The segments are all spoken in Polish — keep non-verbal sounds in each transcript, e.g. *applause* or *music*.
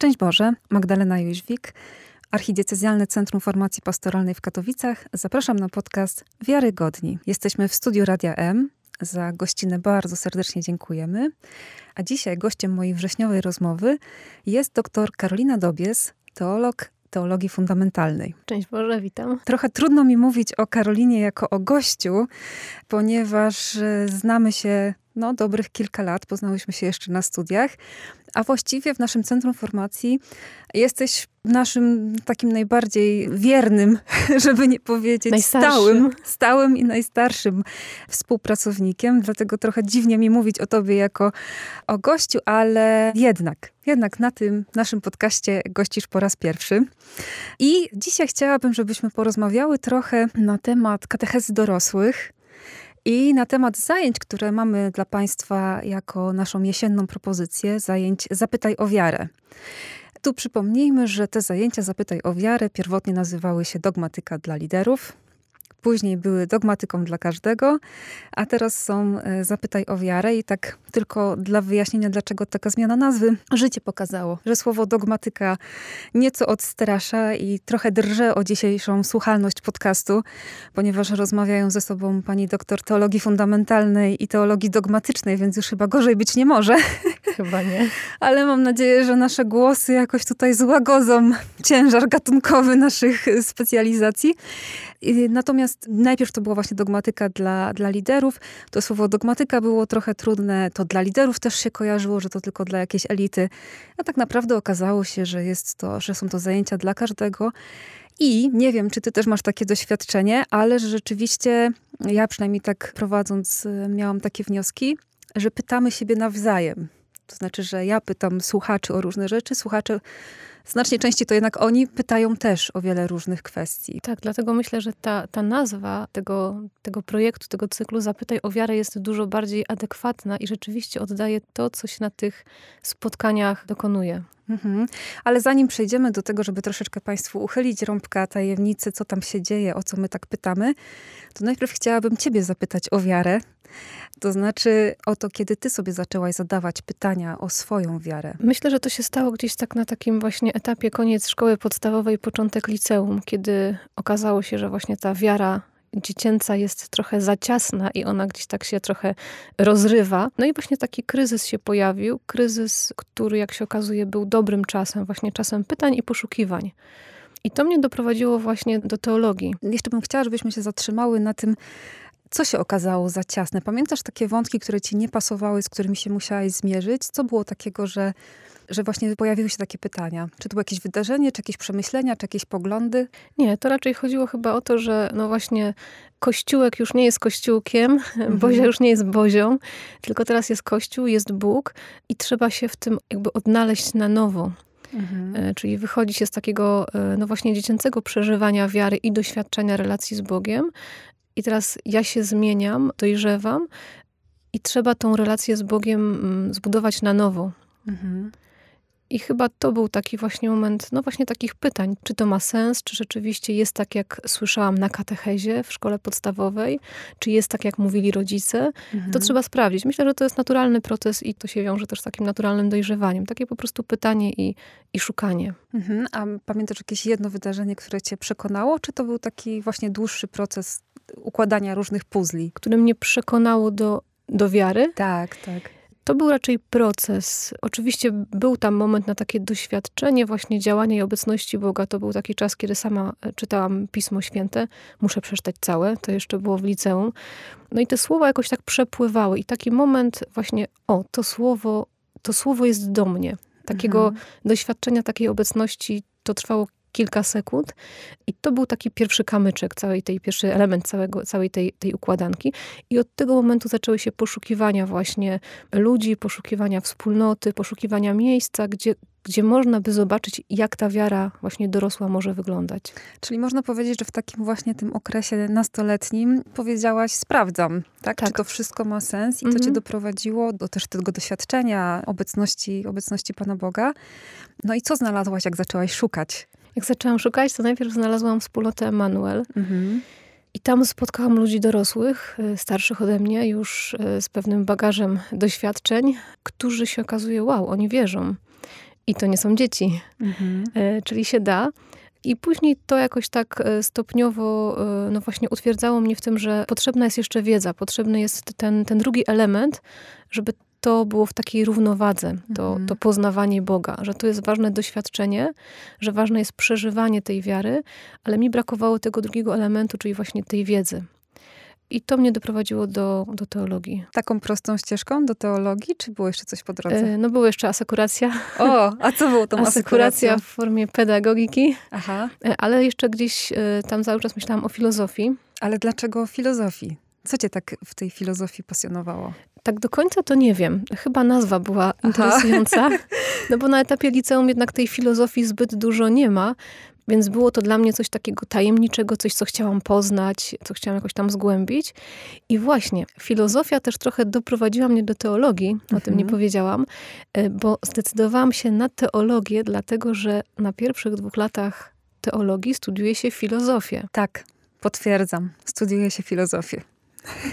Szczęść Boże, Magdalena Jóźwik, Archidiecezjalne Centrum Formacji Pastoralnej w Katowicach. Zapraszam na podcast Wiarygodni. Jesteśmy w studiu Radia M. Za gościnę bardzo serdecznie dziękujemy. A dzisiaj gościem mojej wrześniowej rozmowy jest dr Karolina Dobies, teolog teologii fundamentalnej. Cześć Boże, witam. Trochę trudno mi mówić o Karolinie jako o gościu, ponieważ e, znamy się no, dobrych kilka lat, poznałyśmy się jeszcze na studiach, a właściwie w naszym centrum formacji jesteś naszym takim najbardziej wiernym, *laughs* żeby nie powiedzieć stałym, stałym i najstarszym współpracownikiem. Dlatego trochę dziwnie mi mówić o tobie jako o gościu, ale jednak, jednak na tym naszym podcaście gościsz po raz pierwszy. I dzisiaj chciałabym, żebyśmy porozmawiały trochę na temat katechezy dorosłych i na temat zajęć, które mamy dla Państwa jako naszą jesienną propozycję, zajęć Zapytaj o wiarę. Tu przypomnijmy, że te zajęcia Zapytaj o wiarę pierwotnie nazywały się Dogmatyka dla liderów. Później były dogmatyką dla każdego, a teraz są e, Zapytaj o wiarę i tak tylko dla wyjaśnienia, dlaczego taka zmiana nazwy. Życie pokazało, że słowo dogmatyka nieco odstrasza i trochę drże o dzisiejszą słuchalność podcastu, ponieważ rozmawiają ze sobą pani doktor teologii fundamentalnej i teologii dogmatycznej, więc już chyba gorzej być nie może. *laughs* Chyba nie. Ale mam nadzieję, że nasze głosy jakoś tutaj złagodzą ciężar gatunkowy naszych specjalizacji. Natomiast najpierw to była właśnie dogmatyka dla, dla liderów. To słowo dogmatyka było trochę trudne, to dla liderów też się kojarzyło, że to tylko dla jakiejś elity. A tak naprawdę okazało się, że jest to, że są to zajęcia dla każdego. I nie wiem, czy ty też masz takie doświadczenie, ale rzeczywiście ja przynajmniej tak prowadząc miałam takie wnioski, że pytamy siebie nawzajem. To znaczy, że ja pytam słuchaczy o różne rzeczy, słuchacze znacznie częściej to jednak oni pytają też o wiele różnych kwestii. Tak, dlatego myślę, że ta, ta nazwa tego, tego projektu, tego cyklu Zapytaj o wiarę jest dużo bardziej adekwatna i rzeczywiście oddaje to, co się na tych spotkaniach dokonuje. Mhm. Ale zanim przejdziemy do tego, żeby troszeczkę Państwu uchylić rąbka tajemnicy, co tam się dzieje, o co my tak pytamy, to najpierw chciałabym Ciebie zapytać o wiarę. To znaczy o to, kiedy ty sobie zaczęłaś zadawać pytania o swoją wiarę. Myślę, że to się stało gdzieś tak na takim właśnie etapie koniec szkoły podstawowej, początek liceum, kiedy okazało się, że właśnie ta wiara dziecięca jest trochę za ciasna i ona gdzieś tak się trochę rozrywa. No i właśnie taki kryzys się pojawił. Kryzys, który jak się okazuje był dobrym czasem, właśnie czasem pytań i poszukiwań. I to mnie doprowadziło właśnie do teologii. Jeszcze bym chciała, żebyśmy się zatrzymały na tym, co się okazało za ciasne? Pamiętasz takie wątki, które ci nie pasowały, z którymi się musiałaś zmierzyć? Co było takiego, że, że właśnie pojawiły się takie pytania? Czy to było jakieś wydarzenie, czy jakieś przemyślenia, czy jakieś poglądy? Nie, to raczej chodziło chyba o to, że no właśnie kościółek już nie jest kościółkiem, mhm. Bozia już nie jest Bozią, tylko teraz jest kościół, jest Bóg i trzeba się w tym jakby odnaleźć na nowo. Mhm. E, czyli wychodzi się z takiego, e, no właśnie, dziecięcego przeżywania wiary i doświadczenia relacji z Bogiem i teraz ja się zmieniam, dojrzewam i trzeba tą relację z Bogiem mm, zbudować na nowo. Mhm. I chyba to był taki właśnie moment, no właśnie takich pytań, czy to ma sens, czy rzeczywiście jest tak, jak słyszałam na katechezie w szkole podstawowej, czy jest tak, jak mówili rodzice. Mhm. To trzeba sprawdzić. Myślę, że to jest naturalny proces i to się wiąże też z takim naturalnym dojrzewaniem. Takie po prostu pytanie i, i szukanie. Mhm. A pamiętasz jakieś jedno wydarzenie, które cię przekonało, czy to był taki właśnie dłuższy proces układania różnych puzli? Które mnie przekonało do, do wiary? Tak, tak. To był raczej proces. Oczywiście był tam moment na takie doświadczenie właśnie działania i obecności Boga. To był taki czas, kiedy sama e, czytałam Pismo Święte. Muszę przeczytać całe, to jeszcze było w liceum. No i te słowa jakoś tak przepływały i taki moment właśnie, o, to słowo, to słowo jest do mnie. Takiego mhm. doświadczenia, takiej obecności to trwało kilka sekund. I to był taki pierwszy kamyczek, całej tej, pierwszy element całego, całej tej, tej układanki. I od tego momentu zaczęły się poszukiwania właśnie ludzi, poszukiwania wspólnoty, poszukiwania miejsca, gdzie, gdzie można by zobaczyć, jak ta wiara właśnie dorosła może wyglądać. Czyli można powiedzieć, że w takim właśnie tym okresie nastoletnim powiedziałaś, sprawdzam, tak? tak. Czy to wszystko ma sens i mhm. to cię mhm. doprowadziło do też tego doświadczenia obecności, obecności Pana Boga. No i co znalazłaś, jak zaczęłaś szukać? Jak zaczęłam szukać, to najpierw znalazłam wspólnotę Emanuel. Mhm. I tam spotkałam ludzi dorosłych, e, starszych ode mnie, już e, z pewnym bagażem doświadczeń, którzy się okazuje, wow, oni wierzą. I to nie są dzieci. Mhm. E, czyli się da. I później to jakoś tak stopniowo, no właśnie utwierdzało mnie w tym, że potrzebna jest jeszcze wiedza, potrzebny jest ten, ten drugi element, żeby to było w takiej równowadze, to, mhm. to poznawanie Boga, że to jest ważne doświadczenie, że ważne jest przeżywanie tej wiary, ale mi brakowało tego drugiego elementu, czyli właśnie tej wiedzy. I to mnie doprowadziło do, do teologii. Taką prostą ścieżką do teologii, czy było jeszcze coś po drodze? E, no było jeszcze asekuracja. O, a co było tą *laughs* asekuracja? w formie pedagogiki. Aha. E, ale jeszcze gdzieś e, tam cały czas myślałam o filozofii. Ale dlaczego o filozofii? Co cię tak w tej filozofii pasjonowało? Tak do końca to nie wiem. Chyba nazwa była interesująca. *laughs* No bo na etapie liceum jednak tej filozofii zbyt dużo nie ma. Więc było to dla mnie coś takiego tajemniczego, coś, co chciałam poznać, co chciałam jakoś tam zgłębić. I właśnie filozofia też trochę doprowadziła mnie do teologii, mhm. o tym nie mhm. powiedziałam, e, bo zdecydowałam się na teologię, dlatego że na pierwszych dwóch latach teologii studiuje się filozofię. Tak, potwierdzam. Studiuje się filozofię.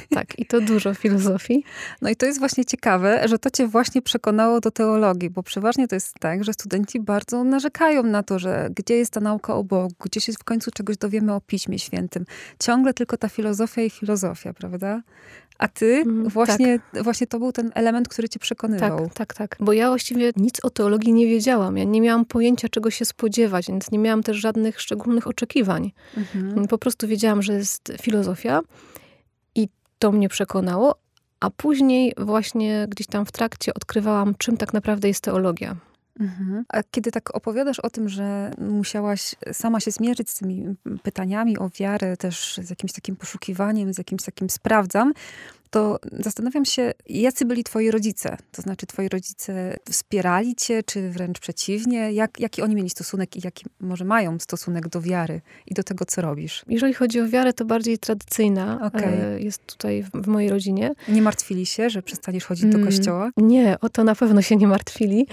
Tak, i to dużo filozofii. No i to jest właśnie ciekawe, że to cię właśnie przekonało do teologii, bo przeważnie to jest tak, że studenci bardzo narzekają na to, że gdzie jest ta nauka o Bogu, gdzie się w końcu czegoś dowiemy o Piśmie Świętym. Ciągle tylko ta filozofia i filozofia, prawda? A ty mm, właśnie, tak. właśnie to był ten element, który cię przekonywał. Tak, tak, tak. Bo ja właściwie nic o teologii nie wiedziałam. Ja nie miałam pojęcia, czego się spodziewać, więc nie miałam też żadnych szczególnych oczekiwań. Mhm. Po prostu wiedziałam, że jest filozofia to mnie przekonało, a później właśnie gdzieś tam w trakcie odkrywałam, czym tak naprawdę jest teologia. Mhm. A kiedy tak opowiadasz o tym, że musiałaś sama się zmierzyć z tymi pytaniami o wiarę, też z jakimś takim poszukiwaniem, z jakimś takim sprawdzam, to zastanawiam się, jacy byli twoi rodzice? To znaczy, twoi rodzice wspierali cię, czy wręcz przeciwnie? Jak, jaki oni mieli stosunek i jaki może mają stosunek do wiary i do tego, co robisz? Jeżeli chodzi o wiarę, to bardziej tradycyjna okay. jest tutaj w, mojej rodzinie. Nie martwili się, że przestaniesz chodzić do mm, kościoła? Nie, o to na pewno się nie martwili.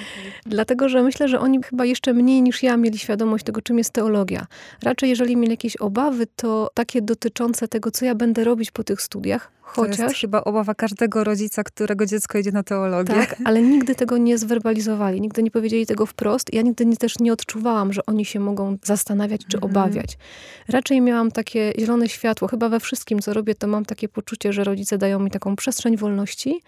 Dlatego, że myślę, że oni chyba jeszcze mniej niż ja mieli świadomość tego, czym jest teologia. Raczej, jeżeli mieli jakieś obawy, to takie dotyczące tego, co ja będę robić po tych studiach, Chociaż... To jest chyba obawa każdego rodzica, którego dziecko idzie na teologię. Tak, ale nigdy tego nie zwerbalizowali, nigdy nie powiedzieli tego wprost. Ja nigdy nie, też nie odczuwałam, że oni się mogą zastanawiać czy mhm. obawiać. Raczej miałam takie zielone światło. Chyba we wszystkim, co robię, to mam takie poczucie, że rodzice dają mi taką przestrzeń wolności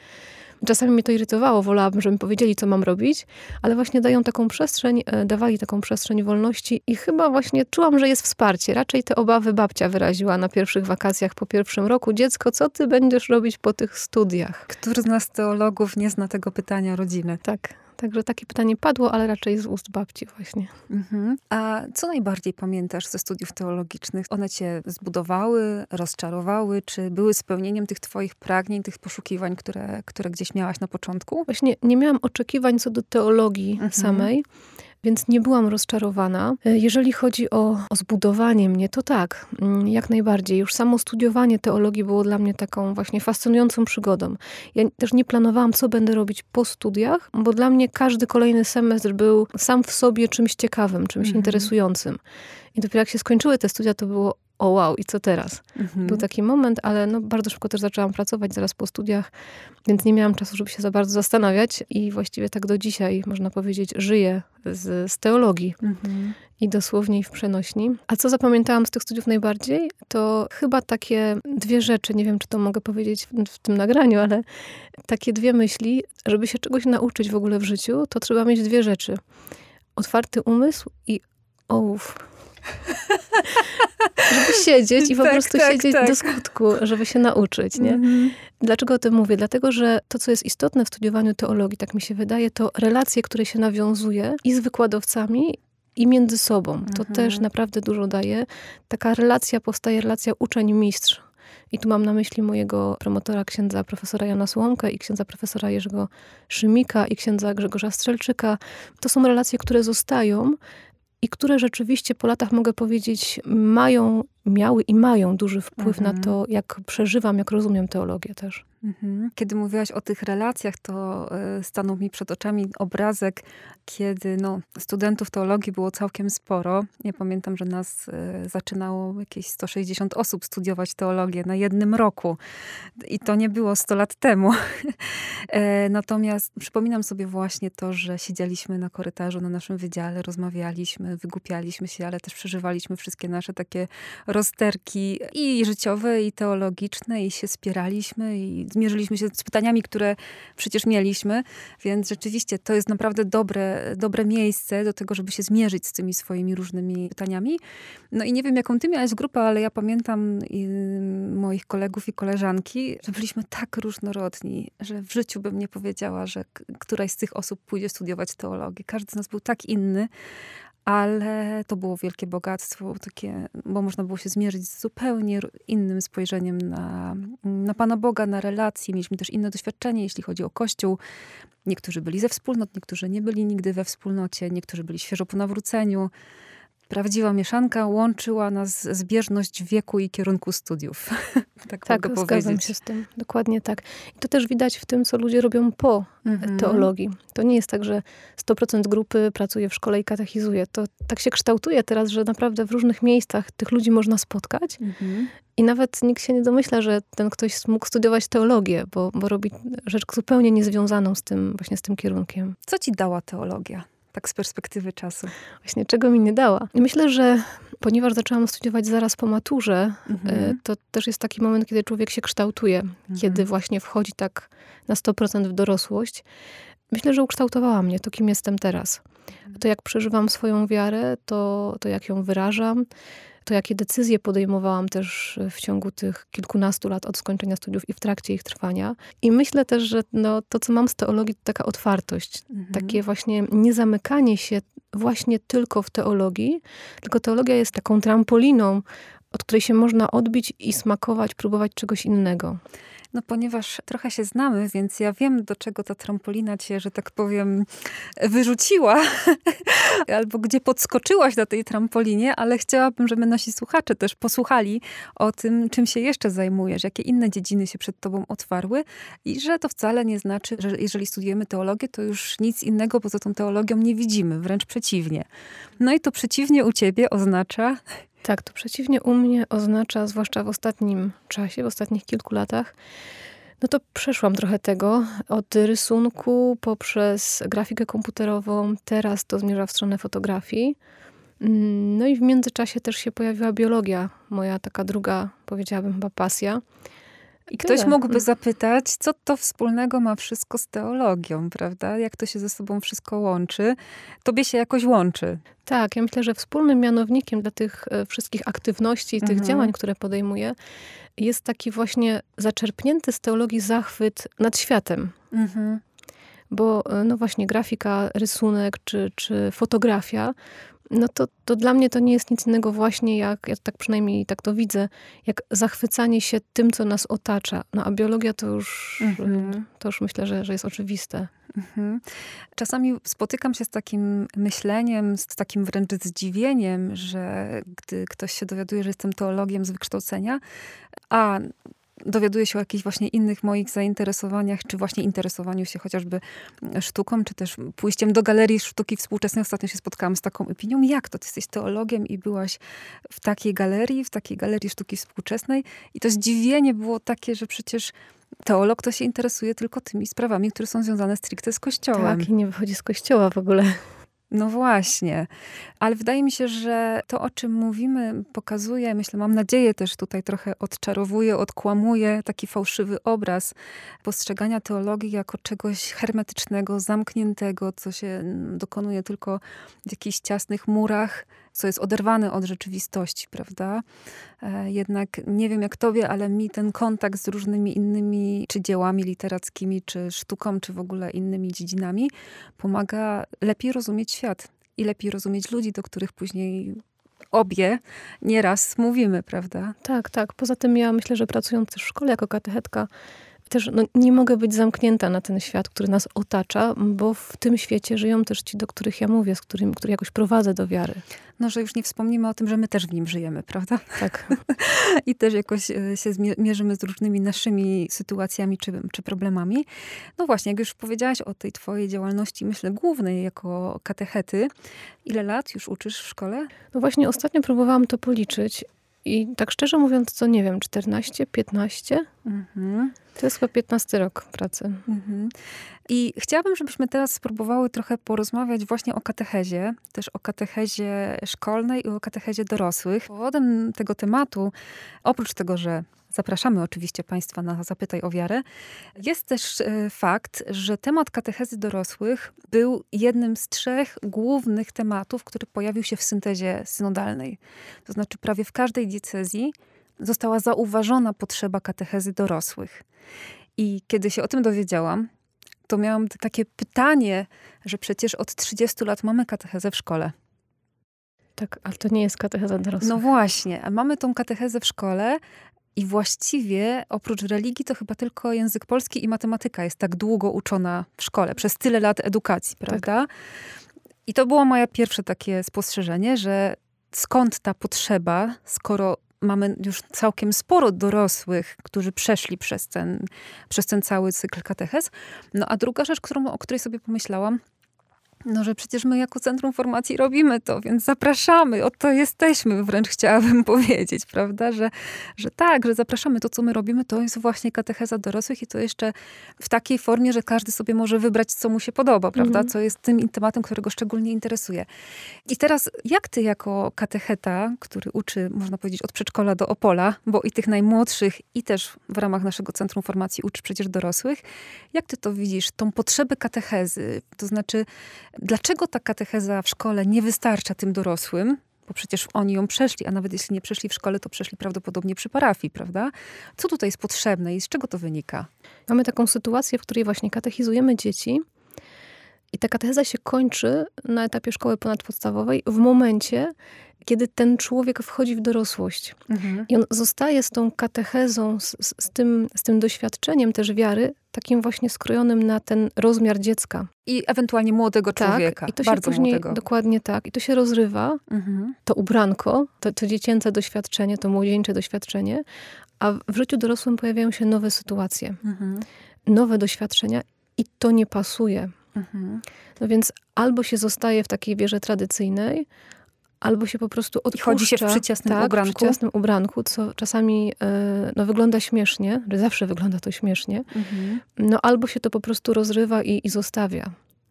Czasami mnie to irytowało, wolałabym, żeby mi powiedzieli, co mam robić, ale właśnie dają taką przestrzeń, e, dawali taką przestrzeń wolności i chyba właśnie czułam, że jest wsparcie. Raczej te obawy babcia wyraziła na pierwszych wakacjach po pierwszym roku. Dziecko, co ty będziesz robić po tych studiach? Który z nas teologów nie zna tego pytania rodziny? Tak. Także takie pytanie padło, ale raczej z ust babci właśnie. Mhm. A co najbardziej pamiętasz ze studiów teologicznych? One cię zbudowały, rozczarowały, czy były spełnieniem tych twoich pragnień, tych poszukiwań, które, które gdzieś miałaś na początku? Właśnie nie miałam oczekiwań co do teologii mhm. samej więc nie byłam rozczarowana. E, jeżeli chodzi o, o zbudowanie mnie, to tak, mm, jak najbardziej. Już samo studiowanie teologii było dla mnie taką właśnie fascynującą przygodą. Ja też nie planowałam, co będę robić po studiach, bo dla mnie każdy kolejny semestr był sam w sobie czymś ciekawym, czymś mhm. interesującym. I dopiero jak się skończyły te studia, to było o wow, i co teraz? Mhm. Był taki moment, ale no, bardzo szybko też zaczęłam pracować zaraz po studiach, więc nie miałam czasu, żeby się za bardzo zastanawiać i właściwie tak do dzisiaj, można powiedzieć, żyję z, z teologii. Mhm. I dosłownie i w przenośni. A co zapamiętałam z tych studiów najbardziej, to chyba takie dwie rzeczy, nie wiem, czy to mogę powiedzieć w, w tym nagraniu, ale takie dwie myśli, żeby się czegoś nauczyć w ogóle w życiu, to trzeba mieć dwie rzeczy. Otwarty umysł i ołów. *laughs* żeby siedzieć i po tak, prostu tak, siedzieć tak. do skutku, żeby się nauczyć, nie? -hmm. Dlaczego o tym mówię? Dlatego, że to, co jest istotne w studiowaniu teologii, tak mi się wydaje, to relacje, które się nawiązuje i z wykładowcami, i między sobą. To mhm. też naprawdę dużo daje. Taka relacja powstaje, relacja uczeń-mistrz. I tu mam na myśli mojego promotora, księdza profesora Jana Słomka i księdza profesora Jerzego Szymika i księdza Grzegorza Strzelczyka. To są relacje, które zostają i które rzeczywiście po latach, mogę powiedzieć, mają, miały i mają duży wpływ mhm. na to, jak przeżywam, jak rozumiem teologię też. Mhm. Kiedy mówiłaś o tych relacjach, to e, stanął mi przed oczami obrazek, kiedy no, studentów teologii było całkiem sporo. Ja pamiętam, że nas e, zaczynało jakieś 160 osób studiować teologię na jednym roku. I to nie było 100 lat temu. *laughs* E, natomiast przypominam sobie właśnie to, że siedzieliśmy na korytarzu na naszym wydziale, rozmawialiśmy, wygłupialiśmy się, ale też przeżywaliśmy wszystkie nasze takie rozterki i życiowe, i teologiczne, i się spieraliśmy, i zmierzyliśmy się z pytaniami, które przecież mieliśmy, więc rzeczywiście to jest naprawdę dobre, dobre miejsce do tego, żeby się zmierzyć z tymi swoimi różnymi pytaniami. No i nie wiem, jaką ty miałaś grupę, ale ja pamiętam moich kolegów i koleżanki, że byliśmy tak różnorodni, że w życiu bym nie powiedziała, że któraś z tych osób pójdzie studiować teologię. Każdy z nas był tak inny, ale to było wielkie bogactwo, takie, bo można było się zmierzyć z zupełnie innym spojrzeniem na, na Pana Boga, na relacje. Mieliśmy też inne doświadczenie, jeśli chodzi o Kościół. Niektórzy byli ze wspólnot, niektórzy nie byli nigdy we wspólnocie, niektórzy byli świeżo po nawróceniu. Prawdziwa mieszanka łączyła nas zbieżność wieku i kierunku studiów. *laughs* tak, tak mogę zgadzam powiedzieć. się z tym. Dokładnie tak. I to też widać w tym, co ludzie robią po mhm. teologii. To nie jest tak, że 100% grupy pracuje w szkole i katechizuje. To tak się kształtuje teraz, że naprawdę w różnych miejscach tych ludzi można spotkać. Mhm. I nawet nikt się nie domyśla, że ten ktoś mógł studiować teologię, bo, bo robi rzecz zupełnie niezwiązaną z tym, właśnie z tym kierunkiem. Co ci dała teologia? Tak z perspektywy czasu? Właśnie, czego mi nie dała. Myślę, że ponieważ zaczęłam studiować zaraz po maturze, mhm. E, to też jest taki moment, kiedy człowiek się kształtuje, mhm. kiedy właśnie wchodzi tak na 100% w dorosłość. Myślę, że ukształtowała mnie to, kim jestem teraz. Mhm. To, jak przeżywam swoją wiarę, to, to jak ją wyrażam, to jakie decyzje podejmowałam też w ciągu tych kilkunastu lat od skończenia studiów i w trakcie ich trwania. I myślę też, że no, to, co mam z teologii, to taka otwartość. Mhm. Takie właśnie niezamykanie się właśnie tylko w teologii, tylko teologia jest taką trampoliną, od której się można odbić i smakować, próbować czegoś innego. No ponieważ trochę się znamy, więc ja wiem, do czego ta trampolina cię, że tak powiem, wyrzuciła, *laughs* albo gdzie podskoczyłaś na tej trampolinie, ale chciałabym, żeby nasi słuchacze też posłuchali o tym, czym się jeszcze zajmujesz, jakie inne dziedziny się przed tobą otwarły i że to wcale nie znaczy, że jeżeli studiujemy teologię, to już nic innego poza tą teologią nie widzimy, wręcz przeciwnie. No i to przeciwnie u ciebie oznacza tak, to przeciwnie u mnie oznacza, zwłaszcza w ostatnim czasie, w ostatnich kilku latach, no to przeszłam trochę tego od rysunku poprzez grafikę komputerową. Teraz to zmierza w stronę fotografii. Mm, no i w międzyczasie też się pojawiła biologia, moja taka druga, powiedziałabym, chyba pasja. I ktoś Tyle. mógłby zapytać, co to wspólnego ma wszystko z teologią, prawda? Jak to się ze sobą wszystko łączy? Tobie się jakoś łączy. Tak, ja myślę, że wspólnym mianownikiem dla tych e, wszystkich aktywności, mhm. tych działań, które podejmuję, jest taki właśnie zaczerpnięty z teologii zachwyt nad światem. Mhm. Bo e, no właśnie grafika, rysunek czy, czy fotografia no to, to dla mnie to nie jest nic innego właśnie jak, ja tak przynajmniej tak to widzę, jak zachwycanie się tym, co nas otacza. No a biologia to już, mhm. to już myślę, że, że jest oczywiste. Mhm. Czasami spotykam się z takim myśleniem, z takim wręcz zdziwieniem, że gdy ktoś się dowiaduje, że jestem teologiem z wykształcenia, a dowiaduję się o jakichś właśnie innych moich zainteresowaniach, czy właśnie interesowaniu się chociażby sztuką, czy też pójściem do galerii sztuki współczesnej. Ostatnio się spotkałam z taką opinią, jak to, ty jesteś teologiem i byłaś w takiej galerii, w takiej galerii sztuki współczesnej. I to zdziwienie było takie, że przecież teolog to się interesuje tylko tymi sprawami, które są związane stricte z Kościołem. Tak, i nie wychodzi z Kościoła w ogóle. No właśnie, ale wydaje mi się, że to, o czym mówimy, pokazuje, myślę, mam nadzieję też tutaj trochę odczarowuje, odkłamuje taki fałszywy obraz postrzegania teologii jako czegoś hermetycznego, zamkniętego, co się dokonuje tylko w jakichś ciasnych murach, co jest oderwane od rzeczywistości, prawda? E, jednak nie wiem jak tobie, ale mi ten kontakt z różnymi innymi, czy dziełami literackimi, czy sztuką, czy w ogóle innymi dziedzinami pomaga lepiej rozumieć świat i lepiej rozumieć ludzi, do których później obie nieraz mówimy, prawda? Tak, tak. Poza tym ja myślę, że pracując w szkole jako katechetka, też no, nie mogę być zamknięta na ten świat, który nas otacza, bo w tym świecie żyją też ci, do których ja mówię, z którym, który jakoś prowadzę do wiary. No, że już nie wspomnimy o tym, że my też w nim żyjemy, prawda? Tak. *laughs* I też jakoś e, się mierzymy z różnymi naszymi sytuacjami czy, czy problemami. No właśnie, jak już powiedziałaś o tej twojej działalności, myślę, głównej jako katechety. Ile lat już uczysz w szkole? No właśnie, ostatnio próbowałam to policzyć i tak szczerze mówiąc, co nie wiem, 14, 15? Mhm. To jest chyba 15 rok pracy. Mhm. I chciałabym, żebyśmy teraz spróbowały trochę porozmawiać właśnie o katechezie, też o katechezie szkolnej i o katechezie dorosłych. Powodem tego tematu, oprócz tego, że Zapraszamy oczywiście Państwa na Zapytaj o wiarę. Jest też e, fakt, że temat katechezy dorosłych był jednym z trzech głównych tematów, który pojawił się w syntezie synodalnej. To znaczy prawie w każdej diecezji została zauważona potrzeba katechezy dorosłych. I kiedy się o tym dowiedziałam, to miałam takie pytanie, że przecież od 30 lat mamy katechezę w szkole. Tak, ale to nie jest katecheza dorosłych. No właśnie, a mamy tą katechezę w szkole, i właściwie oprócz religii to chyba tylko język polski i matematyka jest tak długo uczona w szkole, przez tyle lat edukacji, tak. prawda? Tak. I to było moje pierwsze takie spostrzeżenie, że skąd ta potrzeba, skoro mamy już całkiem sporo dorosłych, którzy przeszli przez ten, przez ten cały cykl katechez. No a druga rzecz, którą, o której sobie pomyślałam, no, że przecież my jako Centrum Formacji robimy to, więc zapraszamy, oto jesteśmy, wręcz chciałabym *laughs* powiedzieć, prawda, że, że tak, że zapraszamy. To, co my robimy, to jest właśnie katecheza dorosłych i to jeszcze w takiej formie, że każdy sobie może wybrać, co mu się podoba, prawda, mhm. co jest tym tematem, którego szczególnie interesuje. I teraz, jak ty jako katecheta, który uczy, można powiedzieć, od przedszkola do Opola, bo i tych najmłodszych, i też w ramach naszego Centrum Formacji uczy przecież dorosłych, jak ty to widzisz, tą potrzebę katechezy, to znaczy Dlaczego ta katecheza w szkole nie wystarcza tym dorosłym? Bo przecież oni ją przeszli, a nawet jeśli nie przeszli w szkole, to przeszli prawdopodobnie przy parafii, prawda? Co tutaj jest potrzebne i z czego to wynika? Mamy taką sytuację, w której właśnie katechizujemy dzieci i ta katecheza się kończy na etapie szkoły ponadpodstawowej w momencie, kiedy ten człowiek wchodzi w dorosłość. Mhm. I on zostaje z tą katechezą, z, z, tym, z tym doświadczeniem też wiary, takim właśnie skrojonym na ten rozmiar dziecka. I ewentualnie młodego tak, człowieka. I to się bardzo później, młodego. dokładnie tak. I to się rozrywa, mhm. to ubranko, to, to dziecięce doświadczenie, to młodzieńcze doświadczenie, a w życiu dorosłym pojawiają się nowe sytuacje, mhm. nowe doświadczenia i to nie pasuje. Mhm. No więc albo się zostaje w takiej wierze tradycyjnej, albo się po prostu odpuszcza. I chodzi się w przyciasnym tak, ubranku. w przyciasnym ubranku, co czasami e, no, wygląda śmiesznie, zawsze wygląda to śmiesznie. Mhm. No albo się to po prostu rozrywa i, i zostawia.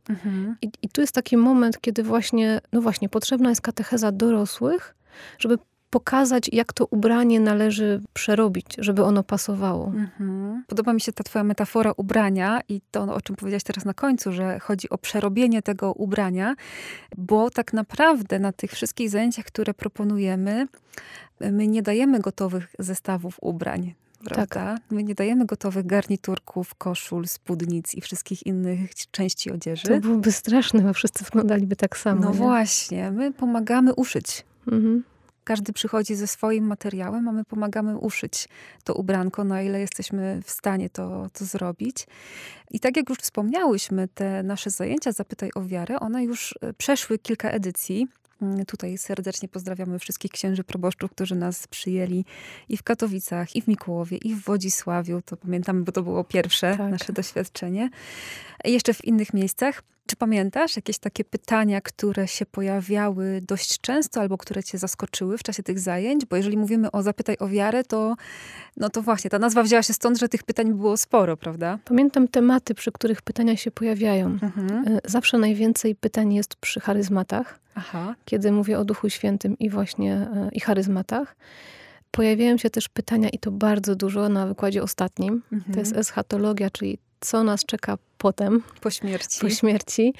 Mhm. I, I tu jest taki moment, kiedy właśnie, no właśnie, potrzebna jest katecheza dorosłych, żeby pokazać, jak to ubranie należy przerobić, żeby ono pasowało. Mhm. Podoba mi się ta twoja metafora ubrania i to, o czym powiedziałaś teraz na końcu, że chodzi o przerobienie tego ubrania, bo tak naprawdę na tych wszystkich zajęciach, które proponujemy, my nie dajemy gotowych zestawów ubrań. Prawda? Tak. My nie dajemy gotowych garniturków, koszul, spódnic i wszystkich innych części odzieży. To byłoby straszne, bo wszyscy wyglądaliby tak samo. No nie? właśnie, my pomagamy uszyć. Mhm. Każdy przychodzi ze swoim materiałem, a my pomagamy uszyć to ubranko, na ile jesteśmy w stanie to, to zrobić. I tak jak już wspomniałyśmy, te nasze zajęcia Zapytaj o wiarę, one już e, przeszły kilka edycji. Mm, tutaj serdecznie pozdrawiamy wszystkich księży proboszczów, którzy nas przyjęli i w Katowicach, i w Mikołowie, i w Wodzisławiu. To pamiętamy, bo to było pierwsze tak. nasze doświadczenie. I jeszcze w innych miejscach. Czy pamiętasz jakieś takie pytania, które się pojawiały dość często albo które cię zaskoczyły w czasie tych zajęć? Bo jeżeli mówimy o Zapytaj o wiarę, to no to właśnie, ta nazwa wzięła się stąd, że tych pytań było sporo, prawda? Pamiętam tematy, przy których pytania się pojawiają. Mhm. E, zawsze najwięcej pytań jest przy charyzmatach, Aha. kiedy mówię o Duchu Świętym i właśnie e, i charyzmatach. Pojawiają się też pytania, i to bardzo dużo na wykładzie ostatnim. Mhm. To jest eschatologia, czyli co nas czeka potem. Po śmierci. Po śmierci.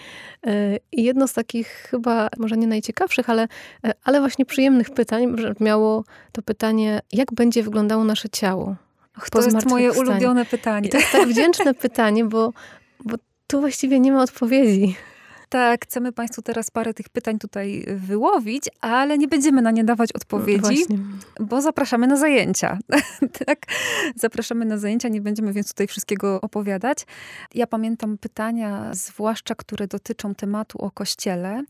E, I jedno z takich chyba, może nie najciekawszych, ale, e, ale właśnie przyjemnych pytań miało to pytanie, jak będzie wyglądało nasze ciało. Och, to jest moje ulubione pytanie. I to jest tak wdzięczne pytanie, bo, bo tu właściwie nie ma odpowiedzi. Tak, chcemy Państwu teraz parę tych pytań tutaj wyłowić, ale nie będziemy na nie dawać odpowiedzi, no bo zapraszamy na zajęcia. *laughs* tak, zapraszamy na zajęcia, nie będziemy więc tutaj wszystkiego opowiadać. Ja pamiętam pytania, zwłaszcza które dotyczą tematu o Kościele.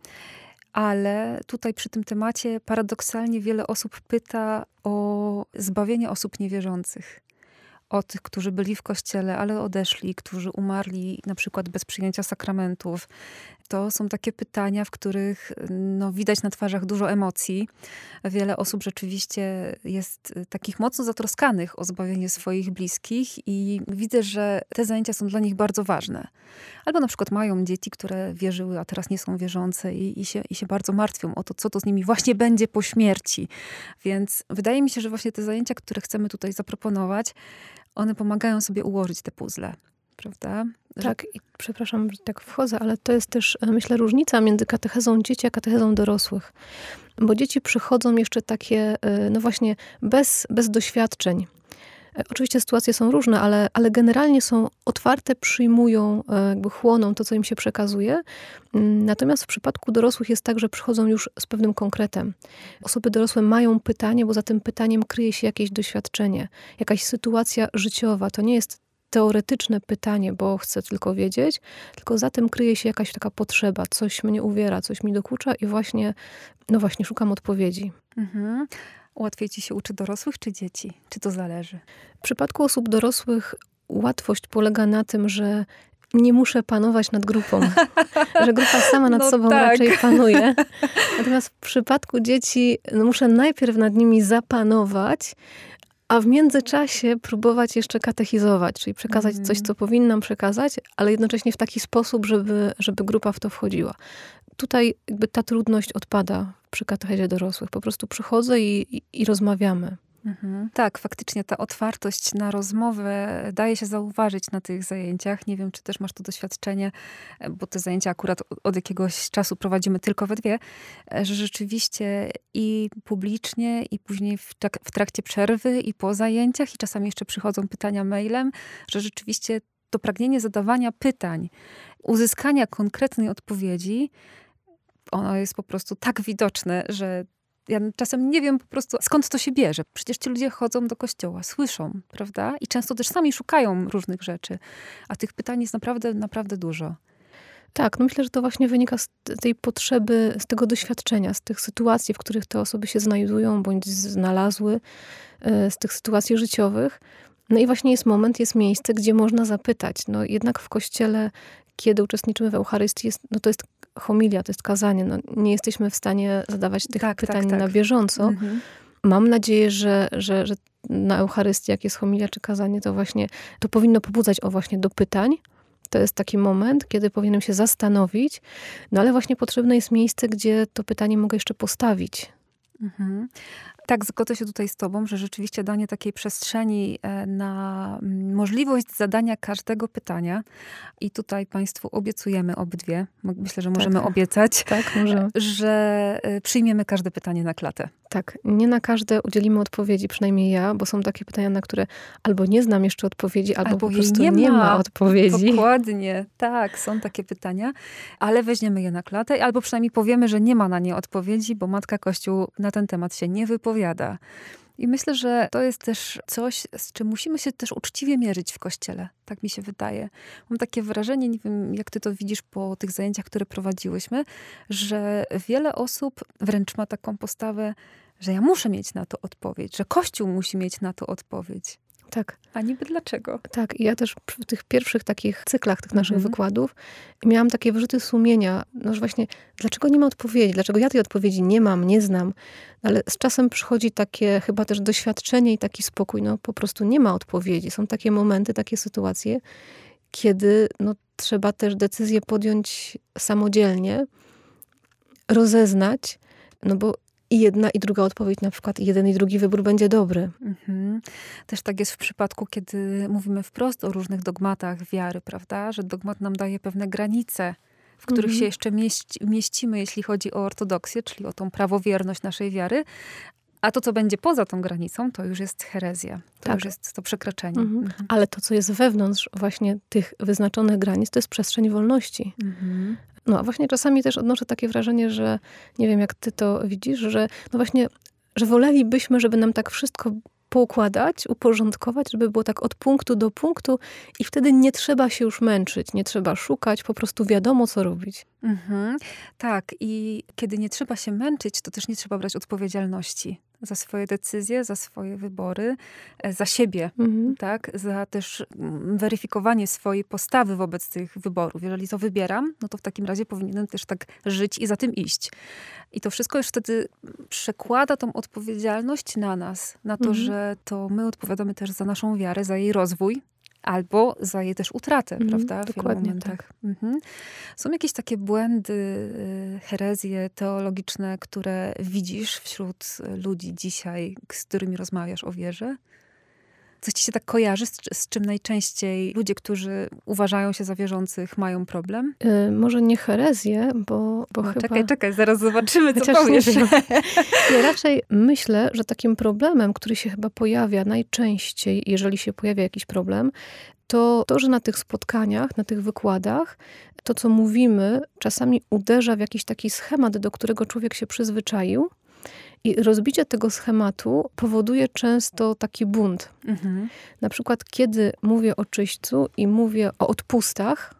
Ale tutaj przy tym temacie paradoksalnie wiele osób pyta o zbawienie osób niewierzących o tych, którzy byli w kościele, ale odeszli, którzy umarli na przykład bez przyjęcia sakramentów. To są takie pytania, w których no, widać na twarzach dużo emocji. Wiele osób rzeczywiście jest takich mocno zatroskanych o zbawienie swoich bliskich i widzę, że te zajęcia są dla nich bardzo ważne. Albo na przykład mają dzieci, które wierzyły, a teraz nie są wierzące i, i, się, i się bardzo martwią o to, co to z nimi właśnie *laughs* będzie po śmierci. Więc wydaje mi się, że właśnie te zajęcia, które chcemy tutaj zaproponować, one pomagają sobie ułożyć te puzzle, prawda? Tak, i przepraszam, że tak wchodzę, ale to jest też, e, myślę, różnica między katechezą dzieci a katechezą dorosłych. Bo dzieci przychodzą jeszcze takie, e, no właśnie, bez, bez doświadczeń. E, oczywiście sytuacje są różne, ale, ale generalnie są otwarte, przyjmują, jakby chłoną to, co im się przekazuje. Mm, natomiast w przypadku dorosłych jest tak, że przychodzą już z pewnym konkretem. Osoby dorosłe mają pytanie, bo za tym pytaniem kryje się jakieś doświadczenie, jakaś sytuacja życiowa. To nie jest teoretyczne pytanie, bo chcę tylko wiedzieć, tylko za tym kryje się jakaś taka potrzeba, coś mnie uwiera, coś mi dokucza i właśnie, no właśnie, szukam odpowiedzi. Mhm. Łatwiej ci się uczy dorosłych czy dzieci? Czy to zależy? W przypadku osób dorosłych łatwość polega na tym, że nie muszę panować nad grupą, *laughs* że grupa sama nad no sobą tak. raczej panuje. *laughs* Natomiast w przypadku dzieci no muszę najpierw nad nimi zapanować, a w międzyczasie próbować jeszcze katechizować, czyli przekazać mm. coś, co powinnam przekazać, ale jednocześnie w taki sposób, żeby, żeby grupa w to wchodziła. Tutaj jakby ta trudność odpada przy katechezie dorosłych. Po prostu przychodzę i, i, i rozmawiamy. Mhm. Tak, faktycznie ta otwartość na rozmowę daje się zauważyć na tych zajęciach. Nie wiem, czy też masz to doświadczenie, bo te zajęcia akurat od jakiegoś czasu prowadzimy tylko we dwie, że rzeczywiście i publicznie, i później w, w trakcie przerwy, i po zajęciach, i czasami jeszcze przychodzą pytania mailem, że rzeczywiście to pragnienie zadawania pytań, uzyskania konkretnej odpowiedzi, ono jest po prostu tak widoczne, że ja czasem nie wiem po prostu skąd to się bierze. Przecież ci ludzie chodzą do kościoła, słyszą, prawda? I często też sami szukają różnych rzeczy. A tych pytań jest naprawdę, naprawdę dużo. Tak, no myślę, że to właśnie wynika z tej potrzeby, z tego doświadczenia, z tych sytuacji, w których te osoby się znajdują bądź znalazły, e, z tych sytuacji życiowych. No i właśnie jest moment, jest miejsce, gdzie można zapytać. No jednak w kościele, kiedy uczestniczymy w Eucharystii, jest, no to jest homilia, to jest kazanie. No, nie jesteśmy w stanie zadawać tych tak, tak pytań tak, tak. na bieżąco. Mhm. Mam nadzieję, że, że, że na Eucharystii, jak jest homilia czy kazanie, to właśnie to powinno pobudzać o właśnie do pytań. To jest taki moment, kiedy powinienem się zastanowić, no ale właśnie potrzebne jest miejsce, gdzie to pytanie mogę jeszcze postawić. Mhm. Tak, zgodzę się tutaj z Tobą, że rzeczywiście danie takiej przestrzeni e, na mm, możliwość zadania każdego pytania. I tutaj Państwu obiecujemy obydwie, myślę, że możemy tak. obiecać, tak, możemy. że e, przyjmiemy każde pytanie na klatę. Tak, nie na każde udzielimy odpowiedzi, przynajmniej ja, bo są takie pytania, na które albo nie znam jeszcze odpowiedzi, albo, albo po prostu nie, nie ma. ma odpowiedzi. Dokładnie, tak, są takie pytania, ale weźmiemy je na klatę, albo przynajmniej powiemy, że nie ma na nie odpowiedzi, bo Matka Kościół na ten temat się nie odpowiada. I myślę, że to jest też coś, z czym musimy się też uczciwie mierzyć w kościele. Tak mi się wydaje. Mam takie wrażenie, nie wiem, jak ty to widzisz po tych zajęciach, które prowadziłyśmy, że wiele osób wręcz ma taką postawę, że ja muszę mieć na to odpowiedź, że Kościół musi mieć na to odpowiedź. Tak. A niby dlaczego? Tak, i ja też w tych pierwszych takich cyklach tych naszych mhm. wykładów miałam takie wyrzuty sumienia, no że właśnie dlaczego nie ma odpowiedzi, dlaczego ja tej odpowiedzi nie mam, nie znam, ale z czasem przychodzi takie chyba też doświadczenie i taki spokój, no po prostu nie ma odpowiedzi. Są takie momenty, takie sytuacje, kiedy no, trzeba też decyzję podjąć samodzielnie, rozeznać, no bo i jedna i druga odpowiedź, na przykład jeden i drugi wybór będzie dobry. Mhm. Też tak jest w przypadku, kiedy mówimy wprost o różnych dogmatach wiary, prawda? Że dogmat nam daje pewne granice, w których mhm. się jeszcze mieści, mieścimy, jeśli chodzi o ortodoksję, czyli o tą prawowierność naszej wiary, a to, co będzie poza tą granicą, to już jest herezja. To tak. już jest to przekraczanie. Mhm. Mhm. Ale to, co jest wewnątrz właśnie tych wyznaczonych granic, to jest przestrzeń wolności. Mhm No a właśnie czasami też odnoszę takie wrażenie, że nie wiem jak ty to widzisz, że no właśnie, że wolelibyśmy, żeby nam tak wszystko poukładać, uporządkować, żeby było tak od punktu do punktu i wtedy nie trzeba się już męczyć, nie trzeba szukać, po prostu wiadomo, co robić. Mhm. Tak, i kiedy nie trzeba się męczyć, to też nie trzeba brać odpowiedzialności za swoje decyzje, za swoje wybory, e, za siebie, mhm. tak? Za też mm, weryfikowanie swojej postawy wobec tych wyborów. Jeżeli to wybieram, no to w takim razie powinienem też tak żyć i za tym iść. I to wszystko już wtedy przekłada tą odpowiedzialność na nas, na to, mhm. że to my odpowiadamy też za naszą wiarę, za jej rozwój, albo za jej też utratę, mm, prawda? W dokładnie. Tak. Mhm. Są jakieś takie błędy, y, herezje teologiczne, które widzisz wśród ludzi dzisiaj, z którymi rozmawiasz o wierze? Coś ci się tak kojarzy, z, z, czym najczęściej ludzie, którzy uważają się za wierzących, mają problem? Yy, może nie herezję, bo, bo no, chyba... Czekaj, czekaj, zaraz zobaczymy, co powiesz. Ja *laughs* raczej myślę, że takim problemem, który się chyba pojawia najczęściej, jeżeli się pojawia jakiś problem, to to, że na tych spotkaniach, na tych wykładach, to co mówimy, czasami uderza w jakiś taki schemat, do którego człowiek się przyzwyczaił i rozbicie tego schematu powoduje często taki bunt. Mhm. Na przykład, kiedy mówię o czyśćcu i mówię o odpustach,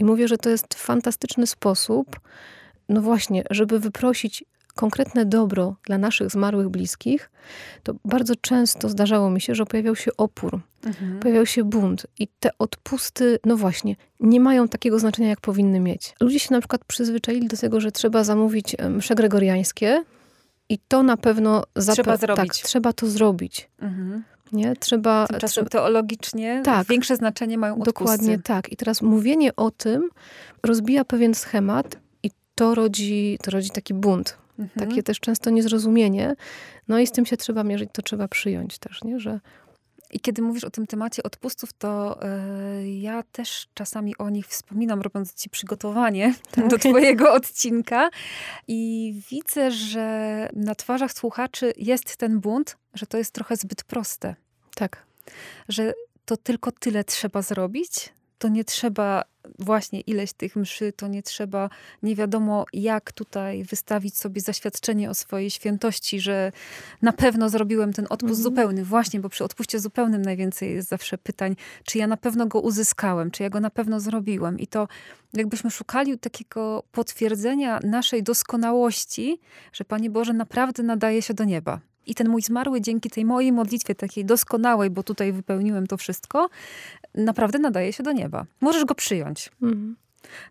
i mówię, że to jest fantastyczny sposób, no właśnie, żeby wyprosić konkretne dobro dla naszych zmarłych bliskich, to bardzo często zdarzało mi się, że pojawiał się opór, mhm. pojawiał się bunt i te odpusty, no właśnie, nie mają takiego znaczenia, jak powinny mieć. Ludzie się na przykład przyzwyczaili do tego, że trzeba zamówić msze gregoriańskie, i to na pewno trzeba to, zrobić. Tak, trzeba to zrobić. Mhm. Nie? Trzeba, Tymczasem trzeba... teologicznie tak, większe znaczenie mają odpusty. Dokładnie tak. I teraz mówienie o tym rozbija pewien schemat i to rodzi, to rodzi taki bunt. Mhm. Takie też często niezrozumienie. No i z tym się trzeba mierzyć, to trzeba przyjąć też, nie? że i kiedy mówisz o tym temacie odpustów, to y, ja też czasami o nich wspominam, robiąc ci przygotowanie tak. *laughs* do twojego odcinka. I widzę, że na twarzach słuchaczy jest ten bunt, że to jest trochę zbyt proste. Tak. Że to tylko tyle trzeba zrobić, to nie trzeba właśnie ileś tych mszy, to nie trzeba nie wiadomo jak tutaj wystawić sobie zaświadczenie o swojej świętości, że na pewno zrobiłem ten odpust mhm. zupełny. Właśnie, bo przy odpuście zupełnym najwięcej jest zawsze pytań, czy ja na pewno go uzyskałem, czy ja go na pewno zrobiłem. I to jakbyśmy szukali takiego potwierdzenia naszej doskonałości, że Panie Boże naprawdę nadaje się do nieba. I ten mój zmarły dzięki tej mojej modlitwie, takiej doskonałej, bo tutaj wypełniłem to wszystko, naprawdę nadaje się do nieba. Możesz go przyjąć. Mhm.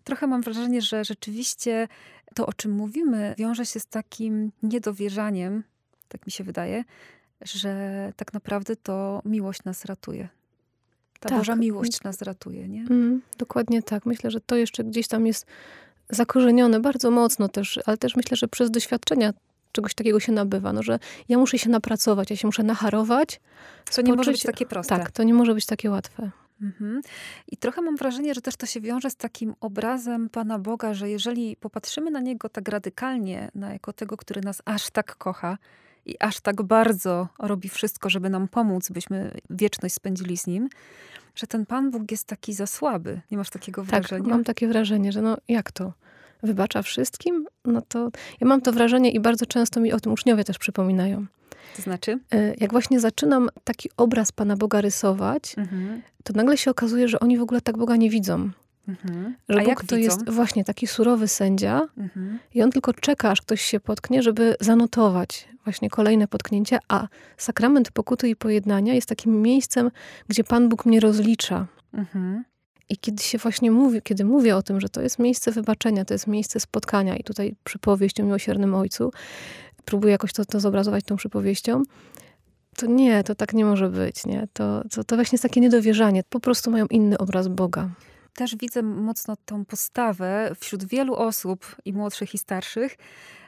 Trochę mam wrażenie, że rzeczywiście to, o czym mówimy, wiąże się z takim niedowierzaniem, tak mi się wydaje, że tak naprawdę to miłość nas ratuje. Ta tak. Boża miłość nas ratuje, nie? Mm, dokładnie tak. Myślę, że to jeszcze gdzieś tam jest zakorzenione bardzo mocno też, ale też myślę, że przez doświadczenia czegoś takiego się nabywa, no, że ja muszę się napracować, ja się muszę nacharować. Co nie może być takie proste. Tak, to nie może być takie łatwe. Mhm. I trochę mam wrażenie, że też to się wiąże z takim obrazem Pana Boga, że jeżeli popatrzymy na Niego tak radykalnie, na jako tego, który nas aż tak kocha i aż tak bardzo robi wszystko, żeby nam pomóc, byśmy wieczność spędzili z Nim, że ten Pan Bóg jest taki za słaby. Nie masz takiego tak, wrażenia? Tak, mam takie wrażenie, że no jak to? Wybacza wszystkim, no to ja mam to wrażenie i bardzo często mi o tym uczniowie też przypominają. To znaczy? E, jak właśnie zaczynam taki obraz Pana Boga rysować, mhm. to nagle się okazuje, że oni w ogóle tak Boga nie widzą. Mhm. Że A Bóg to widzą? jest właśnie taki surowy sędzia mhm. i on tylko czeka, aż ktoś się potknie, żeby zanotować właśnie kolejne potknięcie, a sakrament pokuty i pojednania jest takim miejscem, gdzie Pan Bóg mnie rozlicza. Mhm. I kiedy się właśnie mówi, kiedy mówię o tym, że to jest miejsce wybaczenia, to jest miejsce spotkania i tutaj przypowieść o miłosiernym ojcu, próbuję jakoś to, to zobrazować tą przypowieścią, to nie, to tak nie może być, nie? To, to, to właśnie jest takie niedowierzanie. Po prostu mają inny obraz Boga. Też widzę mocno tą postawę wśród wielu osób, i młodszych, i starszych.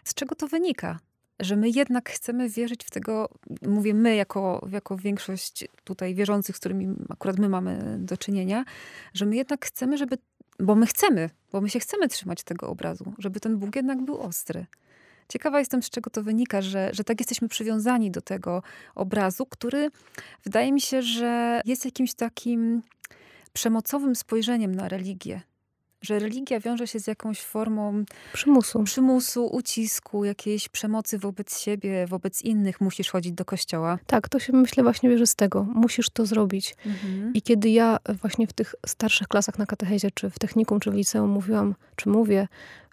Z czego to wynika? Że my jednak chcemy wierzyć w tego, mówię my jako, jako większość tutaj wierzących, z którymi akurat my mamy do czynienia, że my jednak chcemy, żeby, bo my chcemy, bo my się chcemy trzymać tego obrazu, żeby ten Bóg jednak był ostry. Ciekawa jestem, z czego to wynika, że, że tak jesteśmy przywiązani do tego obrazu, który wydaje mi się, że jest jakimś takim przemocowym spojrzeniem na religię że religia wiąże się z jakąś formą przymusu. przymusu, ucisku, jakiejś przemocy wobec siebie, wobec innych. Musisz chodzić do kościoła. Tak, to się myślę właśnie bierze z tego. Musisz to zrobić. Mhm. I kiedy ja właśnie w tych starszych klasach na katechezie, czy w technikum, czy w liceum mówiłam, czy mówię,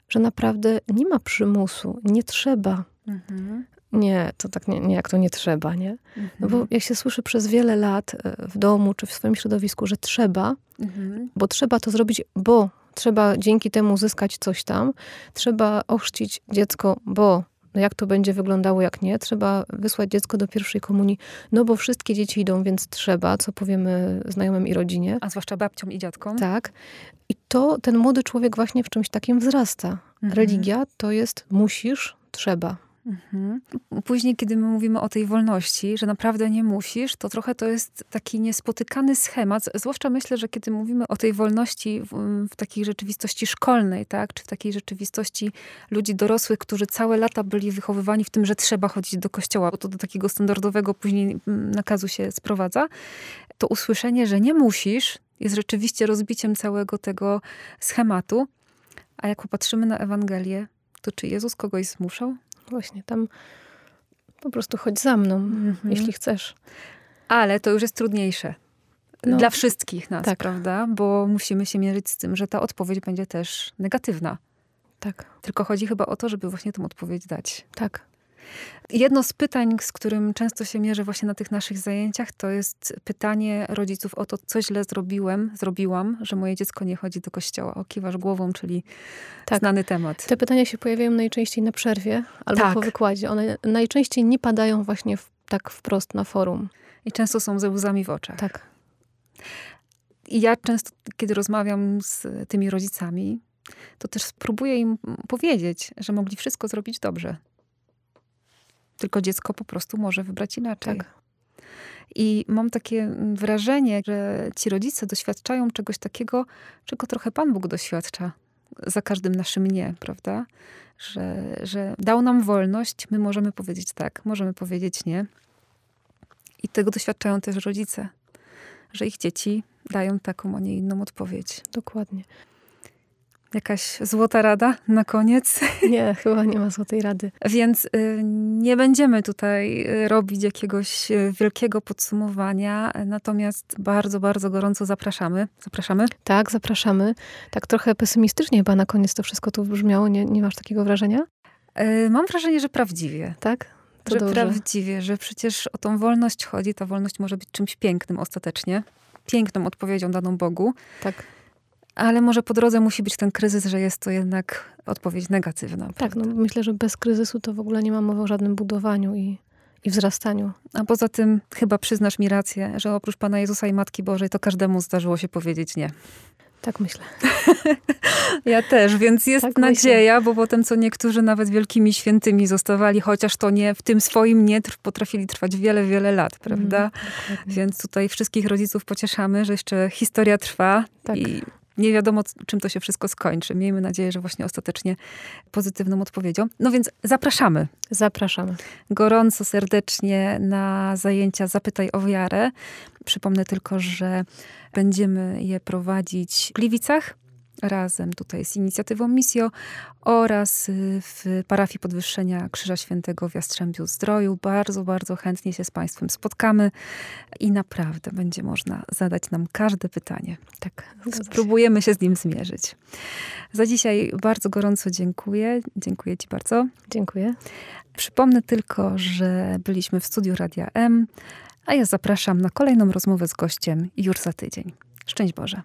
że naprawdę nie ma przymusu, nie trzeba. Mhm. Nie, to tak nie, nie, jak to nie trzeba, nie? Mhm. No bo mhm. jak się słyszy przez wiele lat e, w domu czy w swoim środowisku, że trzeba, mhm. bo trzeba to zrobić, bo trzeba dzięki temu uzyskać coś tam, trzeba ochrzcić dziecko, bo jak to będzie wyglądało, jak nie, trzeba wysłać dziecko do pierwszej komunii, no bo wszystkie dzieci idą, więc trzeba, co powiemy znajomym i rodzinie. A zwłaszcza babciom i dziadkom. Tak. I to ten młody człowiek właśnie w czymś takim wzrasta. Mhm. Religia to jest musisz, trzeba. Mhm. Później, kiedy my mówimy o tej wolności, że naprawdę nie musisz, to trochę to jest taki niespotykany schemat. Zwłaszcza myślę, że kiedy mówimy o tej wolności w, w, takiej rzeczywistości szkolnej, tak, czy w takiej rzeczywistości ludzi dorosłych, którzy całe lata byli wychowywani w tym, że trzeba chodzić do kościoła, bo to do takiego standardowego później mm, nakazu się sprowadza, to usłyszenie, że nie musisz, jest rzeczywiście rozbiciem całego tego schematu. A jak popatrzymy na Ewangelię, to czy Jezus kogoś zmuszał? Właśnie tam po prostu chodź za mną, mhm. jeśli chcesz. Ale to już jest trudniejsze. No, Dla wszystkich nas, tak. prawda? Bo musimy się mierzyć z tym, że ta odpowiedź będzie też negatywna. Tak. Tylko chodzi chyba o to, żeby właśnie tę odpowiedź dać. Tak. Jedno z pytań, z którym często się mierzę właśnie na tych naszych zajęciach, to jest pytanie rodziców o to, co źle zrobiłem, zrobiłam, że moje dziecko nie chodzi do kościoła. Okiwasz głową, czyli tak. znany temat. Te pytania się pojawiają najczęściej na przerwie albo tak. po wykładzie. One najczęściej nie padają właśnie w, tak wprost na forum. I często są ze łzami w oczach. Tak. I ja często, kiedy rozmawiam z tymi rodzicami, to też spróbuję im powiedzieć, że mogli wszystko zrobić dobrze tylko dziecko po prostu może wybrać inaczej. Tak. I mam takie wrażenie, że ci rodzice doświadczają czegoś takiego, czego trochę Pan Bóg doświadcza za każdym naszym nie, prawda? Że, że dał nam wolność, my możemy powiedzieć tak, możemy powiedzieć nie. I tego doświadczają też rodzice, że ich dzieci dają taką, a nie inną odpowiedź. Dokładnie. Jakaś złota rada na koniec? *laughs* Nie, chyba nie ma złotej rady. Więc y, nie będziemy tutaj y, robić jakiegoś y, wielkiego podsumowania, natomiast bardzo, bardzo gorąco zapraszamy. Zapraszamy? Tak, zapraszamy. Tak trochę pesymistycznie chyba na koniec to wszystko tu brzmiało. Nie, nie masz takiego wrażenia? Mam wrażenie, że prawdziwie. Tak? To że dobrze. prawdziwie, że przecież o tą wolność chodzi. Ta wolność może być czymś pięknym ostatecznie. Piękną odpowiedzią daną Bogu. Tak ale może po drodze musi być ten kryzys, że jest to jednak odpowiedź negatywna. Tak, no myślę, że bez kryzysu to w ogóle nie ma mowy o żadnym budowaniu i, i wzrastaniu. A poza tym chyba przyznasz mi rację, że oprócz Pana Jezusa i Matki Bożej to każdemu zdarzyło się powiedzieć nie. Tak myślę. *laughs* ja też, więc jest tak nadzieja, myślę. bo potem co niektórzy nawet wielkimi świętymi zostawali, chociaż to nie w tym swoim nie potrafili trwać wiele, wiele lat, prawda? Mm, więc tutaj wszystkich rodziców pocieszamy, że jeszcze historia trwa tak. i nie wiadomo, czym to się wszystko skończy. Miejmy nadzieję, że właśnie ostatecznie pozytywną odpowiedzią. No więc zapraszamy. Zapraszamy. Gorąco, serdecznie na zajęcia Zapytaj o wiarę. Przypomnę tylko, że będziemy je prowadzić w Gliwicach razem tutaj z inicjatywą Misjo oraz y, w parafii podwyższenia Krzyża Świętego w Jastrzębiu Zdroju. Bardzo, bardzo chętnie się z Państwem spotkamy i naprawdę będzie można zadać nam każde pytanie. Tak, spróbujemy się z nim zmierzyć. Za dzisiaj bardzo gorąco dziękuję. Dziękuję Ci bardzo. Dziękuję. Przypomnę tylko, że byliśmy w studiu Radia M, a ja zapraszam na kolejną rozmowę z gościem już za tydzień. Szczęść Boże.